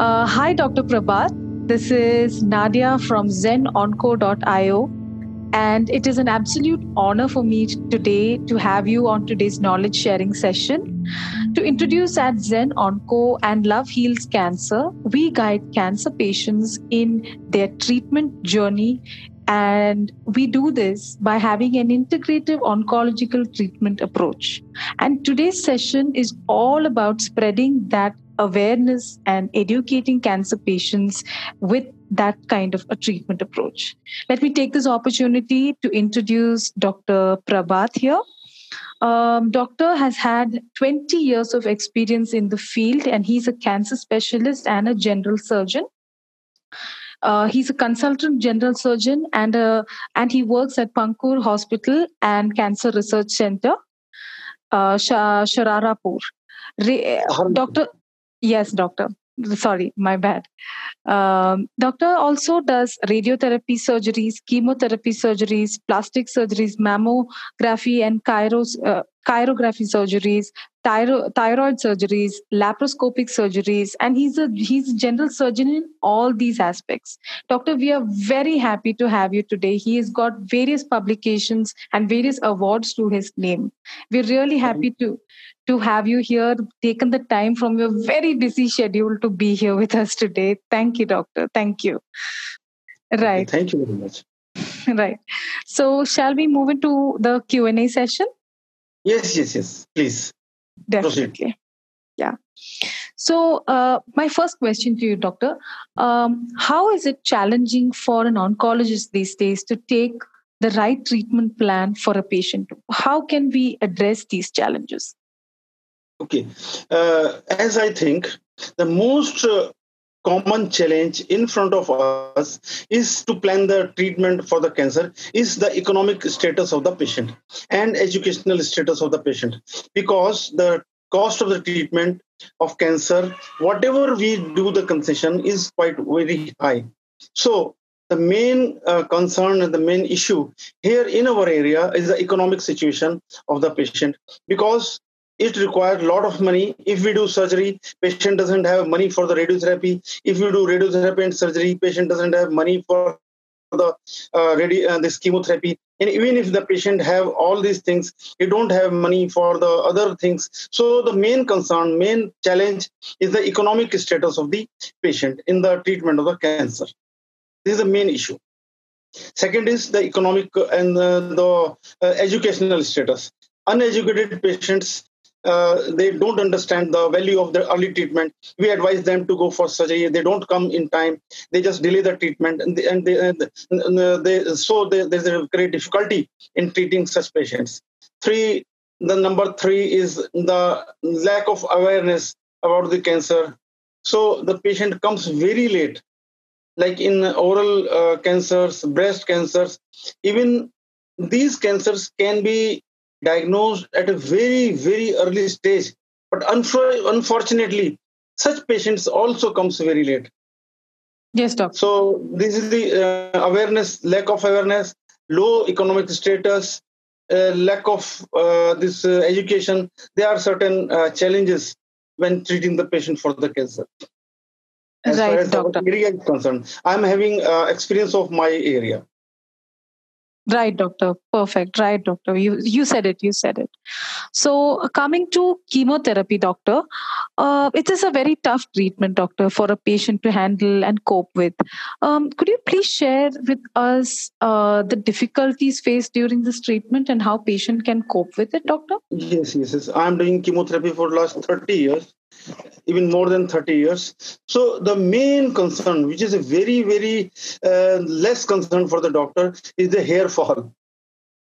Uh, hi, Dr. Prabhat. This is Nadia from zenonco.io. And it is an absolute honor for me today to have you on today's knowledge sharing session. To introduce at Zen Onco and Love Heals Cancer, we guide cancer patients in their treatment journey. And we do this by having an integrative oncological treatment approach. And today's session is all about spreading that awareness and educating cancer patients with that kind of a treatment approach. Let me take this opportunity to introduce Dr. Prabhat here. Um, doctor has had 20 years of experience in the field and he's a cancer specialist and a general surgeon. Uh, he's a consultant general surgeon and uh, and he works at Pankur Hospital and Cancer Research Center, uh, Shararapur. Re- Doctor, Yes, doctor. Sorry, my bad. Um, doctor also does radiotherapy surgeries, chemotherapy surgeries, plastic surgeries, mammography, and chiros, uh, chirography surgeries, thyro- thyroid surgeries, laparoscopic surgeries, and he's a he's a general surgeon in all these aspects. Doctor, we are very happy to have you today. He has got various publications and various awards to his name. We're really happy to to have you here, taken the time from your very busy schedule to be here with us today. Thank you, doctor. Thank you. Right. Thank you very much. Right. So, shall we move into the Q and A session? Yes, yes, yes. Please. Definitely. Proceed. Yeah. So, uh, my first question to you, doctor, um, how is it challenging for an oncologist these days to take the right treatment plan for a patient? How can we address these challenges? Okay. Uh, as I think, the most uh, common challenge in front of us is to plan the treatment for the cancer is the economic status of the patient and educational status of the patient. Because the cost of the treatment of cancer whatever we do the concession is quite very high. So the main uh, concern and the main issue here in our area is the economic situation of the patient. Because it requires a lot of money. If we do surgery patient doesn't have money for the radiotherapy. If we do radiotherapy and surgery patient doesn't have money for the uh, radi- uh, this chemotherapy. And even if the patient have all these things he don't have money for the other things. So the main concern main challenge is the economic status of the patient in the treatment of the cancer. This is the main issue. Second is the economic and uh, the uh, educational status. Uneducated patients uh, they don't understand the value of the early treatment. We advise them to go for surgery. They don't come in time. They just delay the treatment, and they, and they, and they so they, there's a great difficulty in treating such patients. Three, the number three is the lack of awareness about the cancer. So the patient comes very late, like in oral uh, cancers, breast cancers, even these cancers can be diagnosed at a very, very early stage. But unfortunately, such patients also comes very late. Yes, doctor. So this is the uh, awareness, lack of awareness, low economic status, uh, lack of uh, this uh, education. There are certain uh, challenges when treating the patient for the cancer. As right, far as doctor. area is concerned, I'm having uh, experience of my area. Right, doctor. Perfect. Right, doctor. You you said it. You said it. So coming to chemotherapy, doctor, uh, it is a very tough treatment, doctor, for a patient to handle and cope with. Um, could you please share with us uh, the difficulties faced during this treatment and how patient can cope with it, doctor? Yes, yes, yes. I'm doing chemotherapy for last 30 years even more than 30 years. So the main concern, which is a very, very uh, less concern for the doctor, is the hair fall.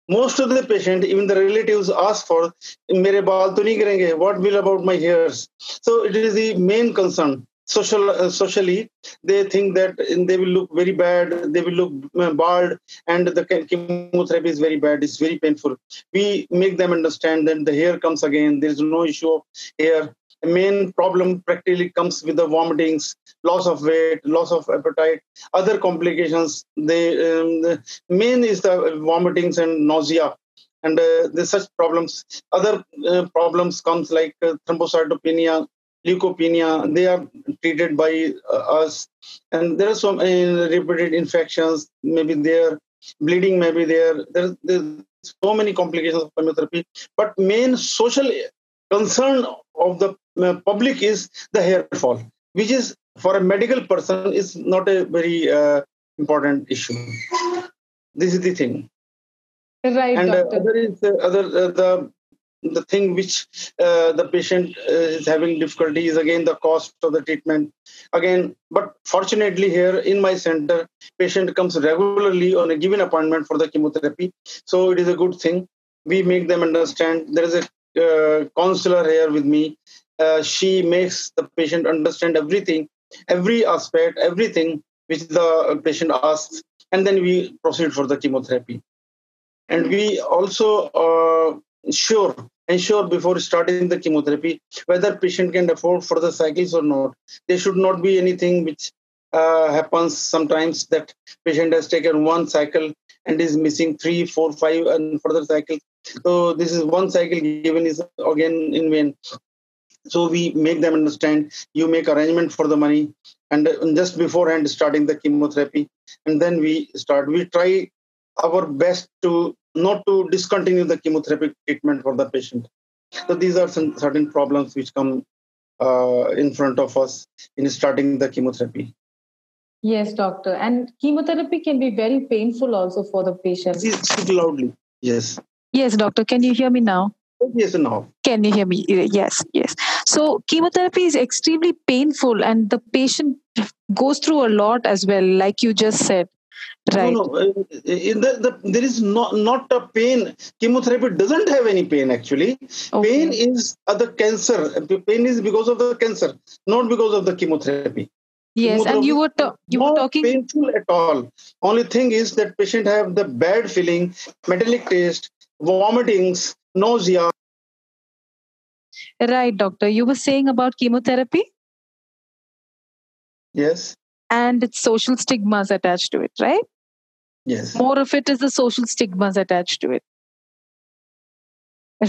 Most of the patient, even the relatives ask for, mere baal to karenge, what will about my hairs? So it is the main concern. Social, uh, socially, they think that they will look very bad, they will look uh, bald, and the chemotherapy is very bad, it's very painful. We make them understand that the hair comes again, there is no issue of hair main problem practically comes with the vomitings, loss of weight, loss of appetite, other complications. Um, the main is the vomitings and nausea. And uh, there's such problems. Other uh, problems comes like uh, thrombocytopenia, leukopenia, they are treated by uh, us. And there are some repeated infections, maybe there, bleeding, maybe there. There's, there's so many complications of chemotherapy. But main social concern of the uh, public is the hair fall, which is for a medical person is not a very uh, important issue. This is the thing. Right. And uh, other is uh, other uh, the the thing which uh, the patient is having difficulty is again the cost of the treatment again but fortunately here in my center patient comes regularly on a given appointment for the chemotherapy so it is a good thing we make them understand there is a counselor here with me. Uh, she makes the patient understand everything every aspect everything which the patient asks and then we proceed for the chemotherapy. And we also uh, sure ensure before starting the chemotherapy whether patient can afford further cycles or not. There should not be anything which uh, happens sometimes that patient has taken one cycle and is missing three four five and further cycle. so this is one cycle given is again in vain so we make them understand you make arrangement for the money and just beforehand starting the chemotherapy and then we start we try our best to not to discontinue the chemotherapy treatment for the patient. So these are some certain problems which come uh, in front of us in starting the chemotherapy. Yes, doctor. And chemotherapy can be very painful also for the patient. Speak loudly. Yes. Yes, doctor. Can you hear me now? Yes, now. Can you hear me? Yes, yes. So chemotherapy is extremely painful, and the patient goes through a lot as well, like you just said. Right. No, no. Uh, in the, the, there is not not a pain. Chemotherapy doesn't have any pain actually. Okay. Pain is uh, the cancer. Pain is because of the cancer, not because of the chemotherapy. Yes, and you were ta- you were talking painful at all. Only thing is that patient have the bad feeling, metallic taste, vomitings, nausea. Right, doctor. You were saying about chemotherapy. Yes and its social stigmas attached to it, right? Yes. More of it is the social stigmas attached to it.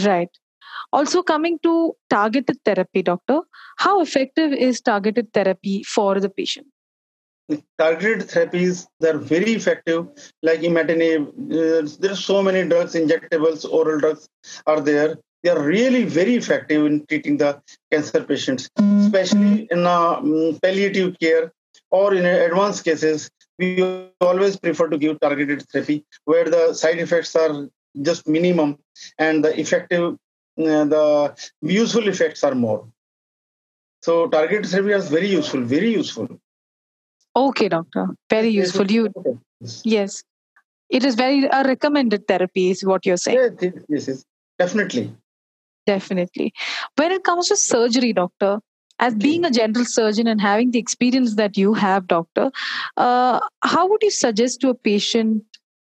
Right. Also, coming to targeted therapy, doctor, how effective is targeted therapy for the patient? Targeted therapies they're very effective, like imatinib. Uh, there are so many drugs, injectables, oral drugs are there. They are really very effective in treating the cancer patients, especially in uh, mm, palliative care or in advanced cases, we always prefer to give targeted therapy where the side effects are just minimum and the effective, uh, the useful effects are more. So targeted therapy is very useful, very useful. Okay, doctor. Very useful. You yes. It is very a recommended therapy, is what you're saying. Yes, yes, yes. definitely. Definitely. When it comes to surgery, doctor, as being a general surgeon and having the experience that you have doctor uh, how would you suggest to a patient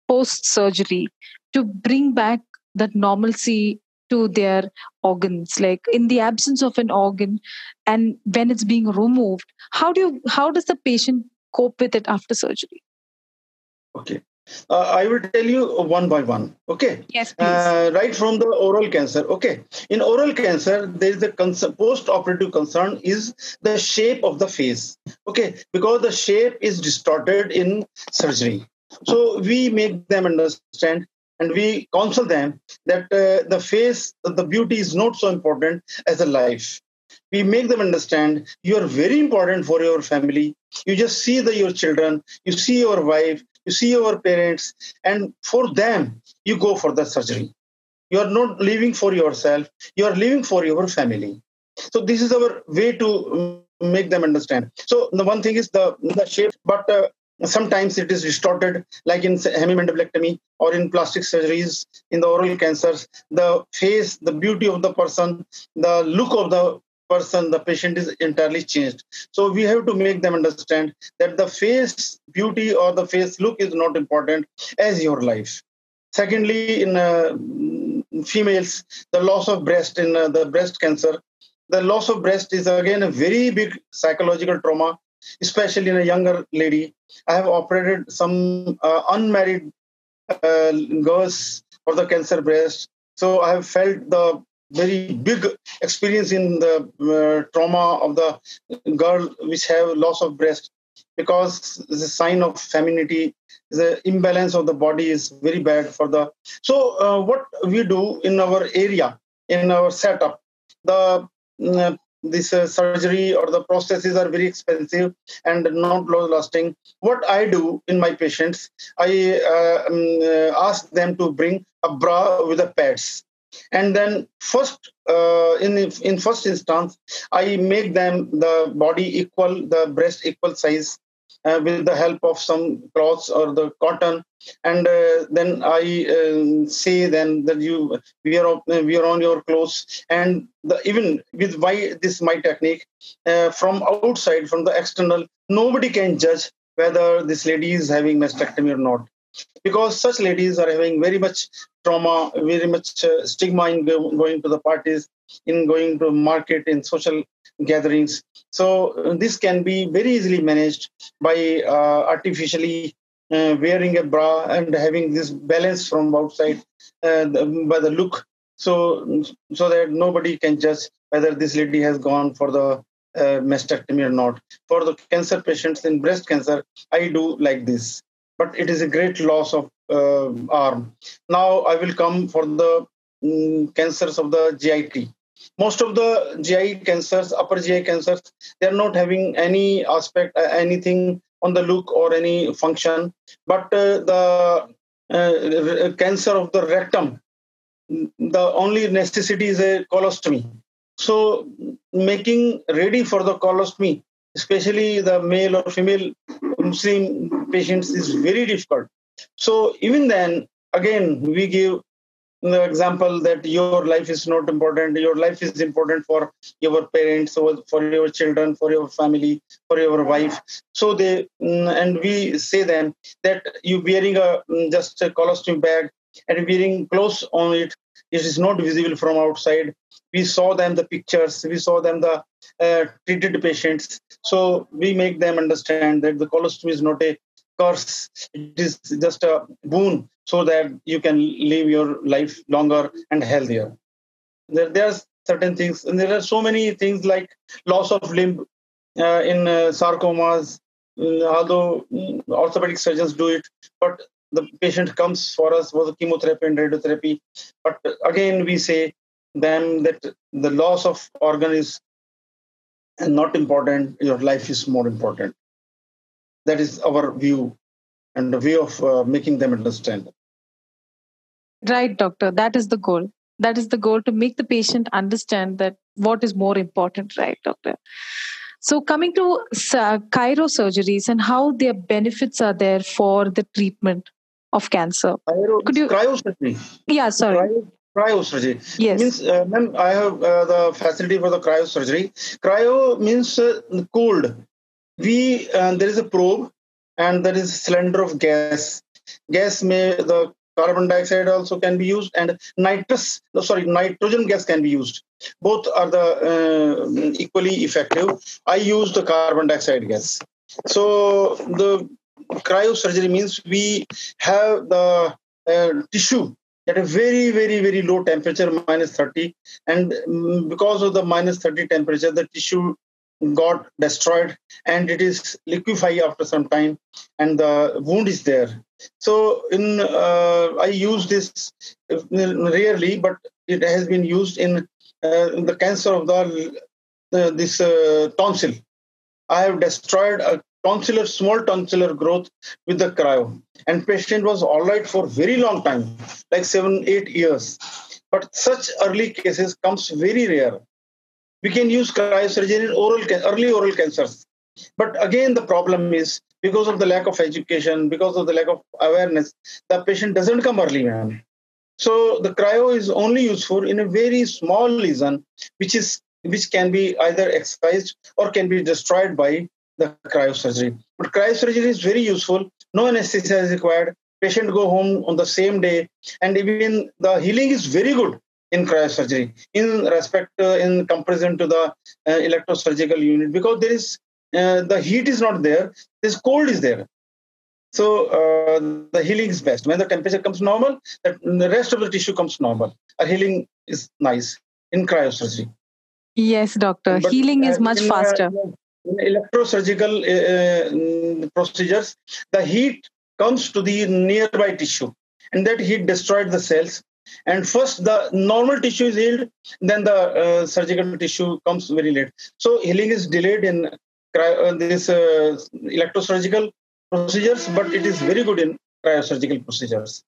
post surgery to bring back that normalcy to their organs like in the absence of an organ and when it's being removed how do you how does the patient cope with it after surgery okay uh, I will tell you one by one. Okay. Yes, please. Uh, right from the oral cancer. Okay. In oral cancer, there is the concern, post-operative concern is the shape of the face. Okay, because the shape is distorted in surgery. So we make them understand and we counsel them that uh, the face, the beauty is not so important as a life. We make them understand you are very important for your family. You just see the your children you see your wife you see your parents and for them you go for the surgery. You are not living for yourself you are living for your family. So this is our way to mm, make them understand. So the one thing is the the shape but uh, sometimes it is distorted like in hemimandibulectomy or in plastic surgeries in the oral cancers the face the beauty of the person the look of the person, the patient is entirely changed. So we have to make them understand that the face beauty or the face look is not important as your life. Secondly, in uh, females, the loss of breast in uh, the breast cancer, the loss of breast is again a very big psychological trauma, especially in a younger lady. I have operated some uh, unmarried uh, girls for the cancer breast. So I have felt the very big experience in the uh, trauma of the girl which have loss of breast because the sign of femininity the imbalance of the body is very bad for the so uh, what we do in our area in our setup the uh, this uh, surgery or the processes are very expensive and not long lasting. What i do in my patients i uh, um, uh, ask them to bring a bra with the pads. And then first uh, in in first instance i make them the body equal the breast equal size uh, with the help of some cloths or the cotton. And uh, then i uh, say then that you wear, wear on your clothes. And the, even with why this my technique uh, from outside from the external nobody can judge whether this lady is having mastectomy or not. Because such ladies are having very much trauma, very much uh, stigma in go- going to the parties, in going to market, in social gatherings. So uh, this can be very easily managed by uh, artificially uh, wearing a bra and having this balance from outside uh, by the look, so so that nobody can judge whether this lady has gone for the uh, mastectomy or not. For the cancer patients in breast cancer, I do like this but it is a great loss of uh, arm. Now I will come for the um, cancers of the GIT. Most of the GI cancers, upper GI cancers, they are not having any aspect, uh, anything on the look or any function. But uh, the uh, cancer of the rectum, the only necessity is a colostomy. So making ready for the colostomy, especially the male or female Muslim patients is very difficult. So even then, again, we give the example that your life is not important. Your life is important for your parents, or for your children, for your family, for your wife. So they mm, and we say them that you wearing a mm, just a costume bag and wearing clothes on it, it is not visible from outside. We saw them the pictures. We saw them the uh, treated patients. So we make them understand that the colostomy is not a curse; it is just a boon, so that you can live your life longer and healthier. There, there are certain things, and there are so many things like loss of limb uh, in uh, sarcomas. Although mm, orthopedic surgeons do it, but the patient comes for us the chemotherapy and radiotherapy. But again, we say them that the loss of organ is not important your life is more important that is our view and the way of uh, making them understand right doctor that is the goal. That is the goal to make the patient understand that what is more important right doctor? So coming to uh, cryosurgeries and how their benefits are there for the treatment of cancer. Cryo, could you cryosurgery yeah sorry. Cryo, cryosurgery yes. Means uh, ma'am i have uh, the facility for the cryosurgery cryo means uh, cold we uh, there is a probe and there is a cylinder of gas. Gas may the carbon dioxide also can be used and nitrous sorry nitrogen gas can be used both are the uh, equally effective i use the carbon dioxide gas so the cryosurgery means we have the uh, tissue at a very, very, very low temperature, minus 30. And mm, because of the minus 30 temperature, the tissue got destroyed and it is liquefy after some time and the wound is there so in uh, i use this rarely but it has been used in, uh, in the cancer of the uh, this uh, tonsil i have destroyed a tonsillar, small tonsillar growth with the cryo. And patient was all right for very long time, like seven, eight years. But such early cases comes very rare. We can use cryosurgery in oral, early oral cancers. But again, the problem is because of the lack of education, because of the lack of awareness, the patient doesn't come early, man. So the cryo is only useful in a very small lesion, which is which can be either excised or can be destroyed by the cryosurgery. But cryosurgery is very useful. No anesthesia is required. Patient go home on the same day, and even the healing is very good in cryosurgery in respect uh, in comparison to the uh, electrosurgical unit because there is uh, the heat is not there. This cold is there. So uh, the healing is best when the temperature comes normal. The rest of the tissue comes normal. A healing is nice. in cryosurgery. Yes, doctor. But Healing is much in, uh, faster. in electrosurgical uh, procedures, the heat comes to the nearby tissue, and that heat destroyed the cells. And first, the normal tissue is healed, then the uh, surgical tissue comes very late. So healing is delayed in uh, this uh, electrosurgical procedures, but it is very good in cryosurgical procedures.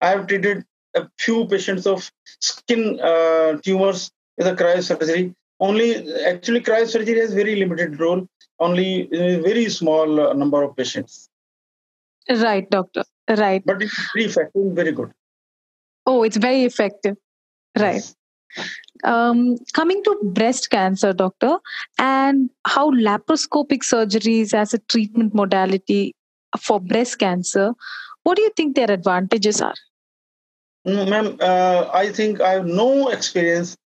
I have treated a few patients of skin uh, tumors with a cryosurgery. Only actually cryosurgery has very limited role. Only a very small uh, number of patients. Right, doctor. Right. But it's very effective, very good. Oh, it's very effective. Right. Um, coming to breast cancer, doctor, and how laparoscopic surgeries as a treatment modality for breast cancer, what do you think their advantages are? Mm, ma'am, uh, I think I have no experience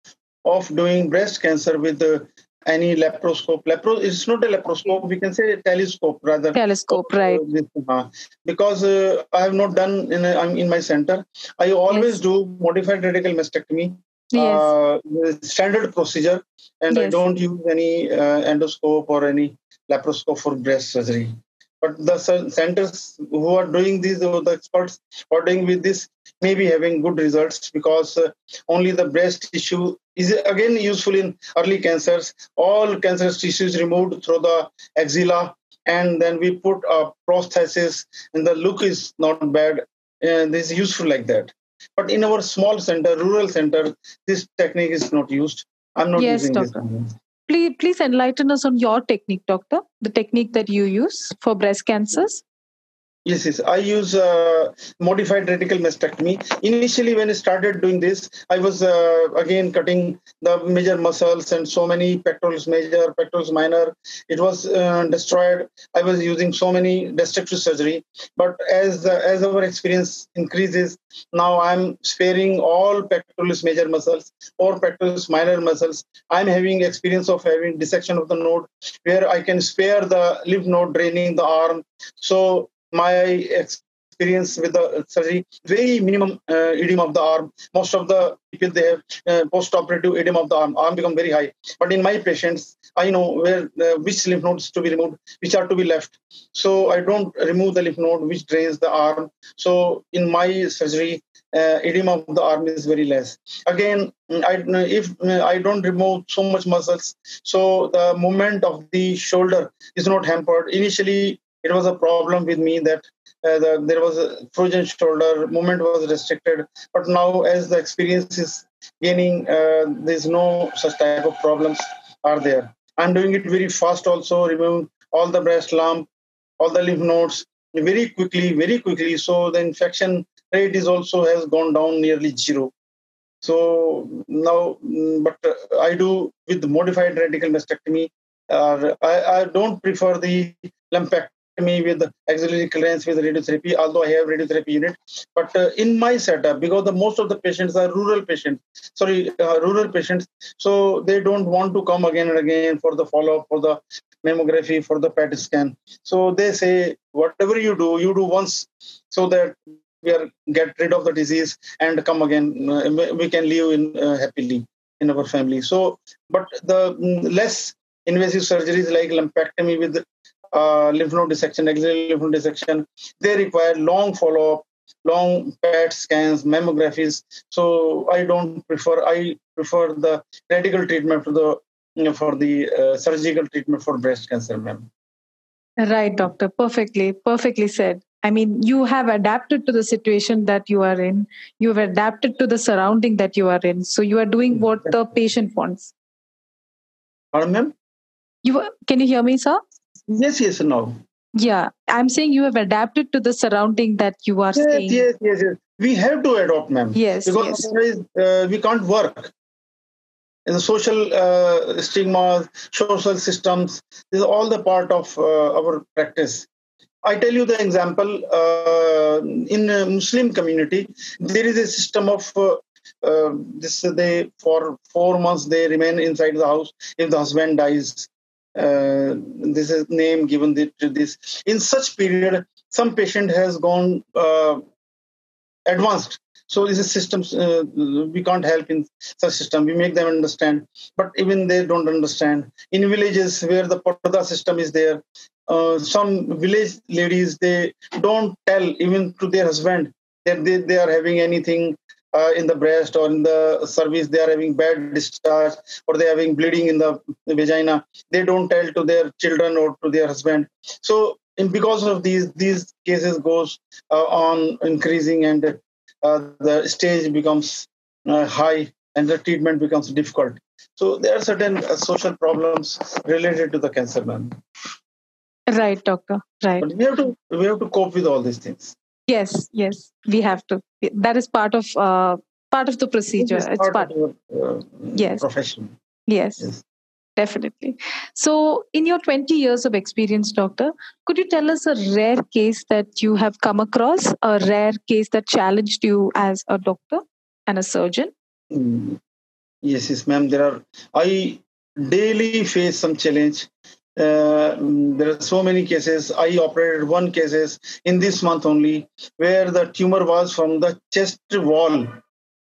of doing breast cancer with uh, any laparoscope. Lapro it's not a laparoscope. We can say a telescope rather. Telescope, right? Uh, because uh, I have not done in a, in my center. I always yes. do modified radical mastectomy. Yes. Uh, standard procedure, and yes. I don't use any uh, endoscope or any laparoscope for breast surgery but the centers who are doing these, the experts who are doing with this, may be having good results because uh, only the breast tissue is again useful in early cancers. All cancerous tissues removed through the axilla, and then we put a prosthesis, and the look is not bad. And this is useful like that. But in our small center, rural center, this technique is not used. I'm not yes, using doctor. this please, please enlighten us on your technique, doctor, the technique that you use for breast cancers. Yes, yes. I use uh, modified radical mastectomy. Initially, when I started doing this, I was uh, again cutting the major muscles and so many pectoralis major, pectoralis minor. It was uh, destroyed. I was using so many destructive surgery. But as uh, as our experience increases, now I'm sparing all pectoralis major muscles or pectoralis minor muscles. I'm having experience of having dissection of the node where I can spare the lymph node draining the arm. So my experience with the surgery, very minimum uh, edema of the arm. Most of the people they have uh, post-operative edema of the arm. Arm become very high. But in my patients, I know where uh, which lymph nodes to be removed, which are to be left. So I don't remove the lymph node which drains the arm. So in my surgery, uh, edema of the arm is very less. Again, I, if I don't remove so much muscles, so the movement of the shoulder is not hampered. Initially, it was a problem with me that uh, the, there was a frozen shoulder movement was restricted. But now as the experience is gaining uh, there's no such type of problems are there. I'm doing it very fast also removing all the breast lump all the lymph nodes very quickly very quickly. So the infection rate is also has gone down nearly zero. So now mm, but uh, i do with modified radical mastectomy uh, I, I don't prefer the lumpectomy me with axillary clearance with radiotherapy, although I have radiotherapy unit. But uh, in my setup, because the most of the patients are rural patients, sorry, uh, rural patients, so they don't want to come again and again for the follow-up, for the mammography, for the PET scan. So they say, whatever you do, you do once so that we are get rid of the disease and come again. Uh, we can live in uh, happily in our family. So, but the mm, less invasive surgeries like lumpectomy with uh, lymph node dissection, axillary lymph node dissection, they require long follow-up, long PET scans, mammographies. So I don't prefer. I prefer the radical treatment for the you know, for the uh, surgical treatment for breast cancer, ma'am. Right, doctor. Perfectly, perfectly said. I mean, you have adapted to the situation that you are in. You have adapted to the surrounding that you are in. So you are doing what the patient wants. Pardon, ma'am? You can you hear me, sir? Yes, yes, no. Yeah, I'm saying you have adapted to the surrounding that you are yes, staying. Yes, yes, yes. We have to adopt, ma'am. Yes, because yes. Uh, we can't work. In the social uh, stigma, social systems, this is all the part of uh, our practice. I tell you the example. Uh, in a Muslim community, there is a system of uh, uh, this. They for four months they remain inside the house if the husband dies uh, this is name given to this. In such period, some patient has gone uh, advanced. So this is systems uh, we can't help in such system. We make them understand, but even they don't understand. In villages where the parda system is there, uh, some village ladies they don't tell even to their husband that they, they are having anything uh, in the breast or in the cervix they are having bad discharge or they are having bleeding in the vagina. They don't tell to their children or to their husband. So and because of these these cases goes uh, on increasing and uh, the stage becomes uh, high and the treatment becomes difficult. So there are certain uh, social problems related to the cancer man right doctor. Right. But we have to we have to cope with all these things yes yes. We have to. That is part of uh, part of the procedure. It's, it's part, of your, uh, yes. profession. Yes. yes. Definitely. So in your 20 years of experience doctor could you tell us a rare case that you have come across a rare case that challenged you as a doctor and a surgeon? Mm. yes yes ma'am. There are i daily face some challenge uh, there are so many cases. I operated one cases in this month only where the tumor was from the chest wall,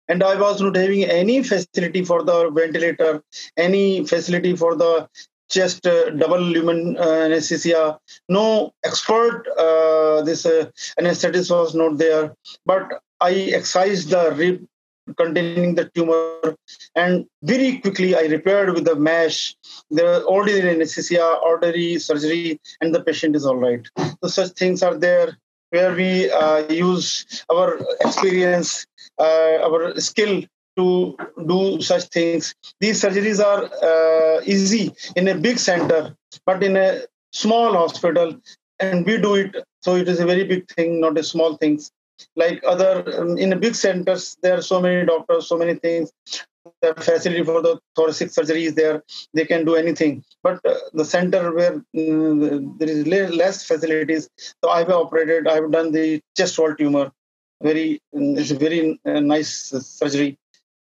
and I was not having any facility for the ventilator, any facility for the chest uh, double lumen uh, anesthesia. No expert. Uh, this uh, anesthetist was not there, but I excised the rib containing the tumor. And very quickly i repaired with the mesh the ordinary anesthesia ordinary surgery and the patient is all right. So such things are there where we uh, use our experience uh, our skill to do such things. These surgeries are uh, easy in a big center but in a small hospital and we do it. So it is a very big thing not a small things like other um, in big centers there are so many doctors so many things. The facility for the thoracic surgery is there. They can do anything. But uh, the center where mm, there is less facilities so i've operated i've done the chest wall tumor. Very mm, it's a very uh, nice surgery.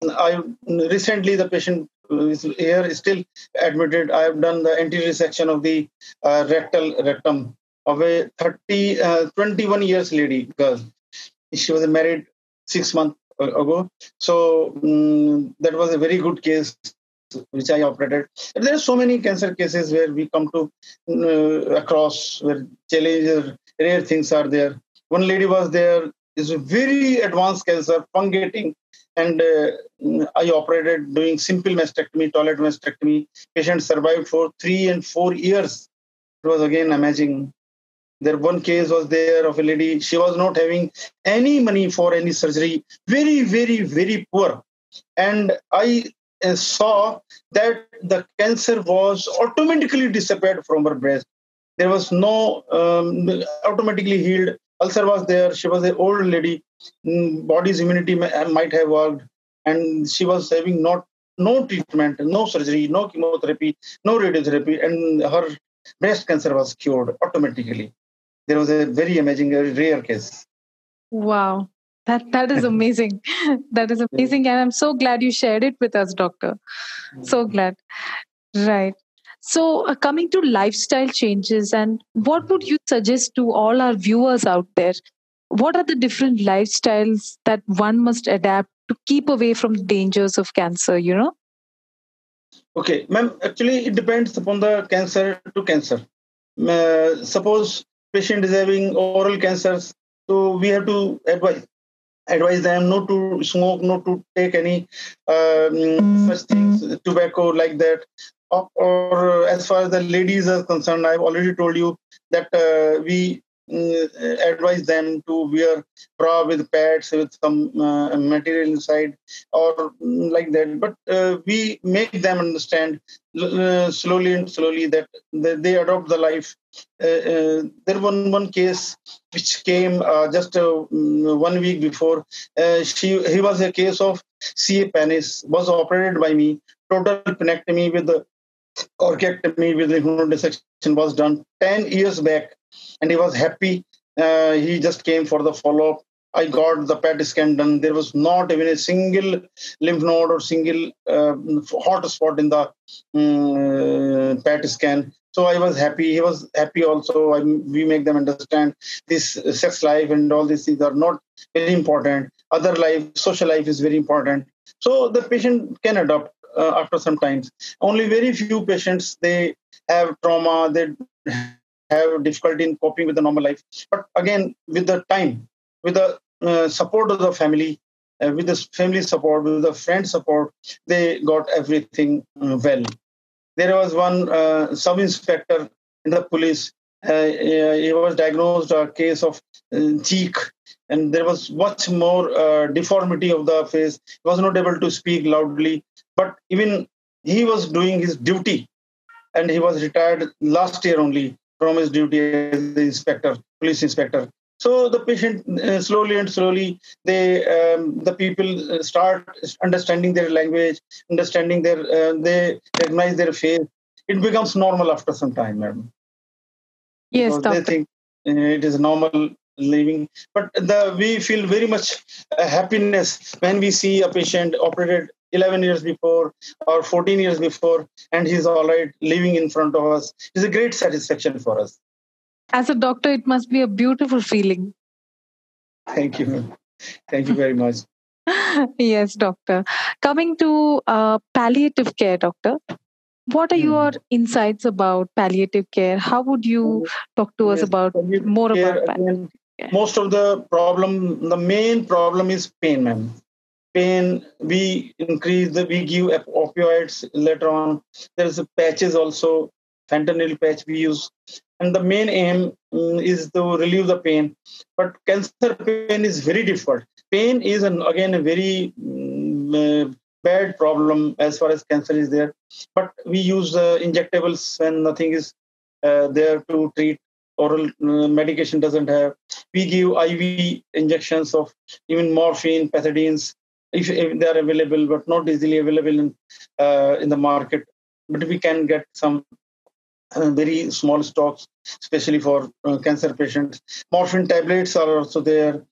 I recently the patient is here is still admitted. I have done the anterior section of the uh, rectal rectum of a 30 uh, 21 years lady girl she was married six months ago. So um, that was a very good case which I operated. And there are so many cancer cases where we come to uh, across where challenges, rare things are there. One lady was there is a very advanced cancer, fungating, and uh, I operated doing simple mastectomy, toilet mastectomy. Patient survived for three and four years. It was again amazing there one case was there of a lady. She was not having any money for any surgery. Very very very poor. And i uh, saw that the cancer was automatically disappeared from her breast. There was no um, automatically healed. Ulcer was there. She was an old lady. Mm, body's immunity might have worked. And she was having not no treatment no surgery no chemotherapy no radiotherapy. And her breast cancer was cured automatically there was a very amazing, very rare case. Wow. That that is amazing. that is amazing. And I'm so glad you shared it with us, doctor. So mm-hmm. glad. Right. So, uh, coming to lifestyle changes, and what would you suggest to all our viewers out there? What are the different lifestyles that one must adapt to keep away from the dangers of cancer? You know. Okay, ma'am. Actually, it depends upon the cancer to cancer. Uh, suppose patient is having oral cancers so we have to advise advise them not to smoke not to take any um, such things tobacco like that. Or, or, as far as the ladies are concerned i've already told you that uh, we uh, advise them to wear bra with pads with some uh, material inside or like that. But uh, we make them understand slowly and slowly that they adopt the life Uh, uh, there one one case which came uh, just mm, one week before she he was a case of ca penis was operated by me total penectomy with the orchiectomy with the human dissection was done 10 years back and he was happy. Uh, he just came for the follow up. I got the PET scan done. There was not even a single lymph node or single uh, hot spot in the um, PET scan. So I was happy. He was happy also. I, we make them understand this sex life and all these things are not very important. other life, social life is very important. So the patient can adopt uh, after some times. Only very few patients they have trauma, they have difficulty in coping with the normal life. But again, with the time, with the uh, support of the family, uh, with the family support, with the friend support, they got everything uh, well. There was one uh, sub inspector in the police. Uh, he was diagnosed a case of cheek and there was much more uh, deformity of the face. He was not able to speak loudly, but even he was doing his duty, and he was retired last year only from his duty as the inspector, police inspector. So the patient uh, slowly and slowly, they um, the people uh, start understanding their language, understanding their uh, they recognize their face. It becomes normal after some time, madam. Yes, they think uh, it is normal living but the we feel very much uh, happiness when we see a patient operated 11 years before or 14 years before and he's all right living in front of us it's a great satisfaction for us as a doctor it must be a beautiful feeling. Thank you. Thank you very much. Yes doctor. Coming to uh, palliative care doctor what are hmm. your insights about palliative care? How would you talk to us about more about that most of the problem the main problem is pain ma'am. Pain we increase the we give opioids later on. There's a patches also fentanyl patch we use and the main aim mm, is to relieve the pain but cancer pain is very difficult pain is an, again a very uh, bad problem as far as cancer is there but we use uh, injectables when nothing is uh, there to treat oral uh, medication doesn't have. We give IV injections of even morphine, pethidines, if, if they are available, but not easily available in uh, in the market. But we can get some very small stocks, especially for uh, cancer patients. Morphine tablets are also there.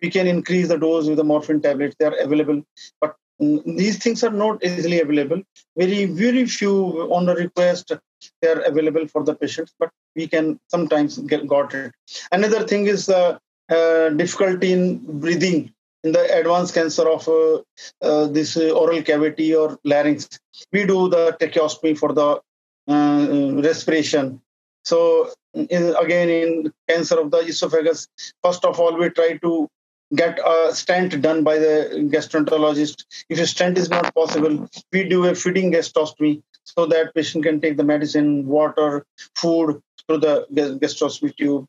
We can increase the dose with the morphine tablets. They are available, but mm, these things are not easily available. Very, very few on the request they are available for the patients, but we can sometimes get got it. Another thing is uh, uh, difficulty in breathing in the advanced cancer of uh, uh this uh, oral cavity or larynx. We do the tracheostomy for the respiration. So in, again, in cancer of the esophagus, first of all, we try to get a stent done by the gastroenterologist. If a stent is not possible, we do a feeding gastrostomy so that patient can take the medicine, water, food through the gastrostomy tube.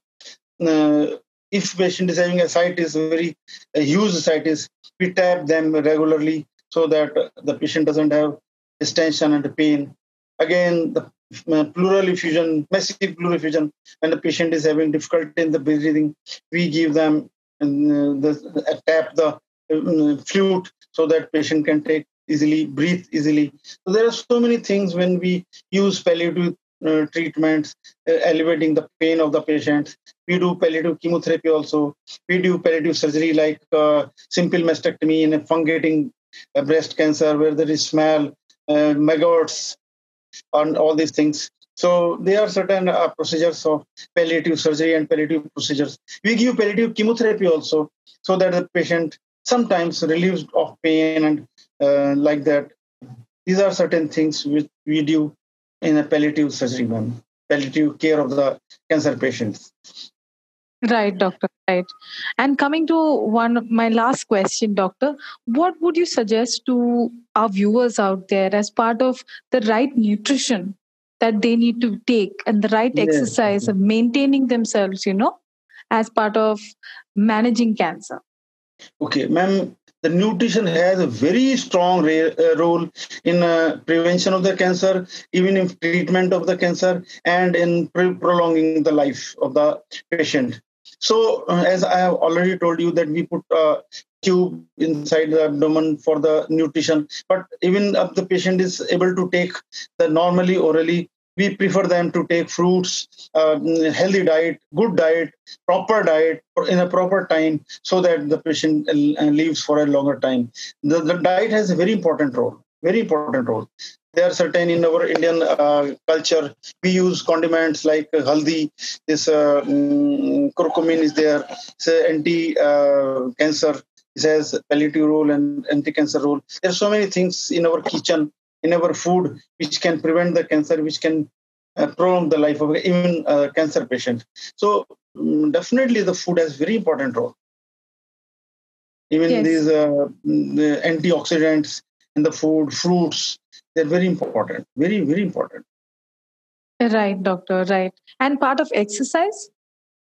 Uh, if patient is having a ascites, very a huge ascites, we tap them regularly so that the patient doesn't have distension and pain. Again, the uh, pleural effusion, massive pleural effusion, when the patient is having difficulty in the breathing, we give them uh, the, uh, tap the uh, flute so that patient can take easily, breathe easily. So there are so many things when we use palliative uh, treatments, uh, elevating the pain of the patient. We do palliative chemotherapy also. We do palliative surgery like simple mastectomy in a fungating breast cancer where there is smell, uh, maggots, and all these things. So there are certain uh, procedures of palliative surgery and palliative procedures. We give palliative chemotherapy also so that the patient sometimes relieves of pain and uh, like that. These are certain things which we do in a palliative surgery, ma'am, palliative care of the cancer patients. Right, doctor. Right. And coming to one, my last question, doctor, what would you suggest to our viewers out there as part of the right nutrition that they need to take and the right yes. exercise of maintaining themselves, you know, as part of managing cancer? Okay, ma'am, the nutrition has a very strong re- uh, role in uh, prevention of the cancer, even in treatment of the cancer, and in pre- prolonging the life of the patient. So, uh, as I have already told you, that we put a tube inside the abdomen for the nutrition, but even if the patient is able to take the normally orally, we prefer them to take fruits, uh, healthy diet, good diet, proper diet in a proper time so that the patient uh, lives for a longer time. The, the diet has a very important role, very important role. There are certain in our Indian uh, culture, we use condiments like haldi, this uh, um, curcumin is there, it's anti-cancer. it has palliative role and anti-cancer role. There are so many things in our kitchen, in our food, which can prevent the cancer, which can uh, prolong the life of even a cancer patient. So um, definitely the food has very important role. Even yes. these uh, the antioxidants in the food, fruits, they're very important. Very, very important. Right, doctor. Right. And part of exercise,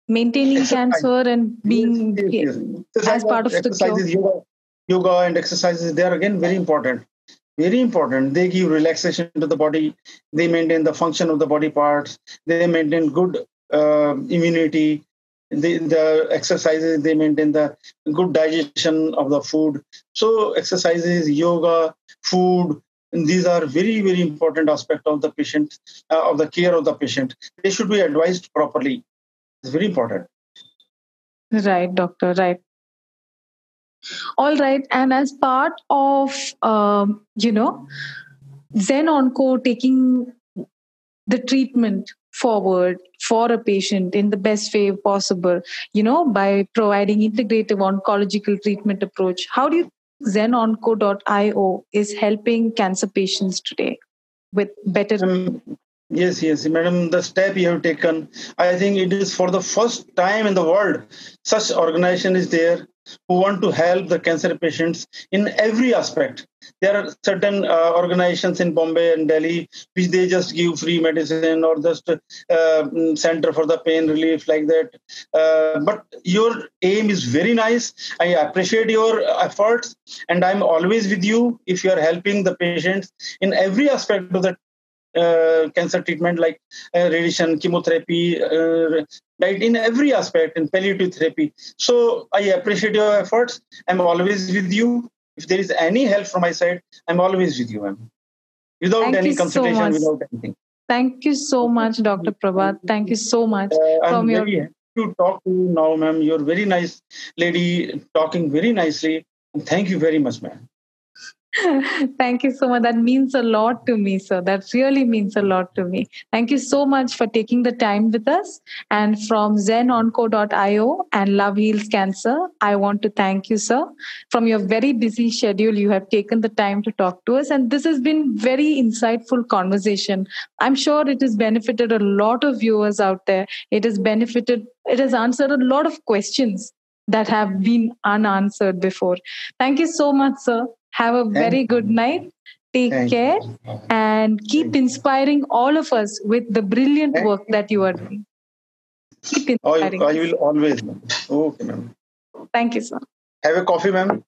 maintaining exercise. cancer and being yes, yes, as part of the cure. Yoga, yoga and exercises, they are again very important. Very important. They give relaxation to the body. They maintain the function of the body parts. They maintain good uh, immunity. The, the exercises they maintain the good digestion of the food. So exercises, yoga, food, these are very very important aspect of the patient uh, of the care of the patient. They should be advised properly. It's very important. Right doctor right. All right and as part of um, you know ZenOnco taking the treatment forward for a patient in the best way possible you know by providing integrative oncological treatment approach how do you zenonco.io is helping cancer patients today with better um, yes yes madam the step you have taken i think it is for the first time in the world such organization is there who want to help the cancer patients in every aspect. There are certain uh, organizations in Bombay and Delhi which they just give free medicine or just uh, mm, center for the pain relief like that. Uh, but your aim is very nice. I appreciate your efforts and I'm always with you if you are helping the patients in every aspect of the uh, cancer treatment like uh, radiation, chemotherapy, uh, right in every aspect in palliative therapy. So I appreciate your efforts. I'm always with you. If there is any help from my side, I'm always with you, ma'am. Without Thank any consultation, so without anything. Thank you so much, Dr. Prabhat. Thank you so much. Uh, I'm very your... happy to talk to you now, ma'am. You're very nice lady, talking very nicely. Thank you very much, ma'am. Thank you so much. That means a lot to me, sir. That really means a lot to me. Thank you so much for taking the time with us. And from zenonco.io and Love Heals Cancer, I want to thank you, sir. From your very busy schedule, you have taken the time to talk to us. And this has been very insightful conversation. I'm sure it has benefited a lot of viewers out there. It has benefited, it has answered a lot of questions that have been unanswered before. Thank you so much, sir. Have a very good night. Take Thank care you. and keep inspiring all of us with the brilliant Thank work you. that you are doing. Keep oh, inspiring. Oh, I, I will always. Okay, ma'am. Thank you, sir. Have a coffee, ma'am.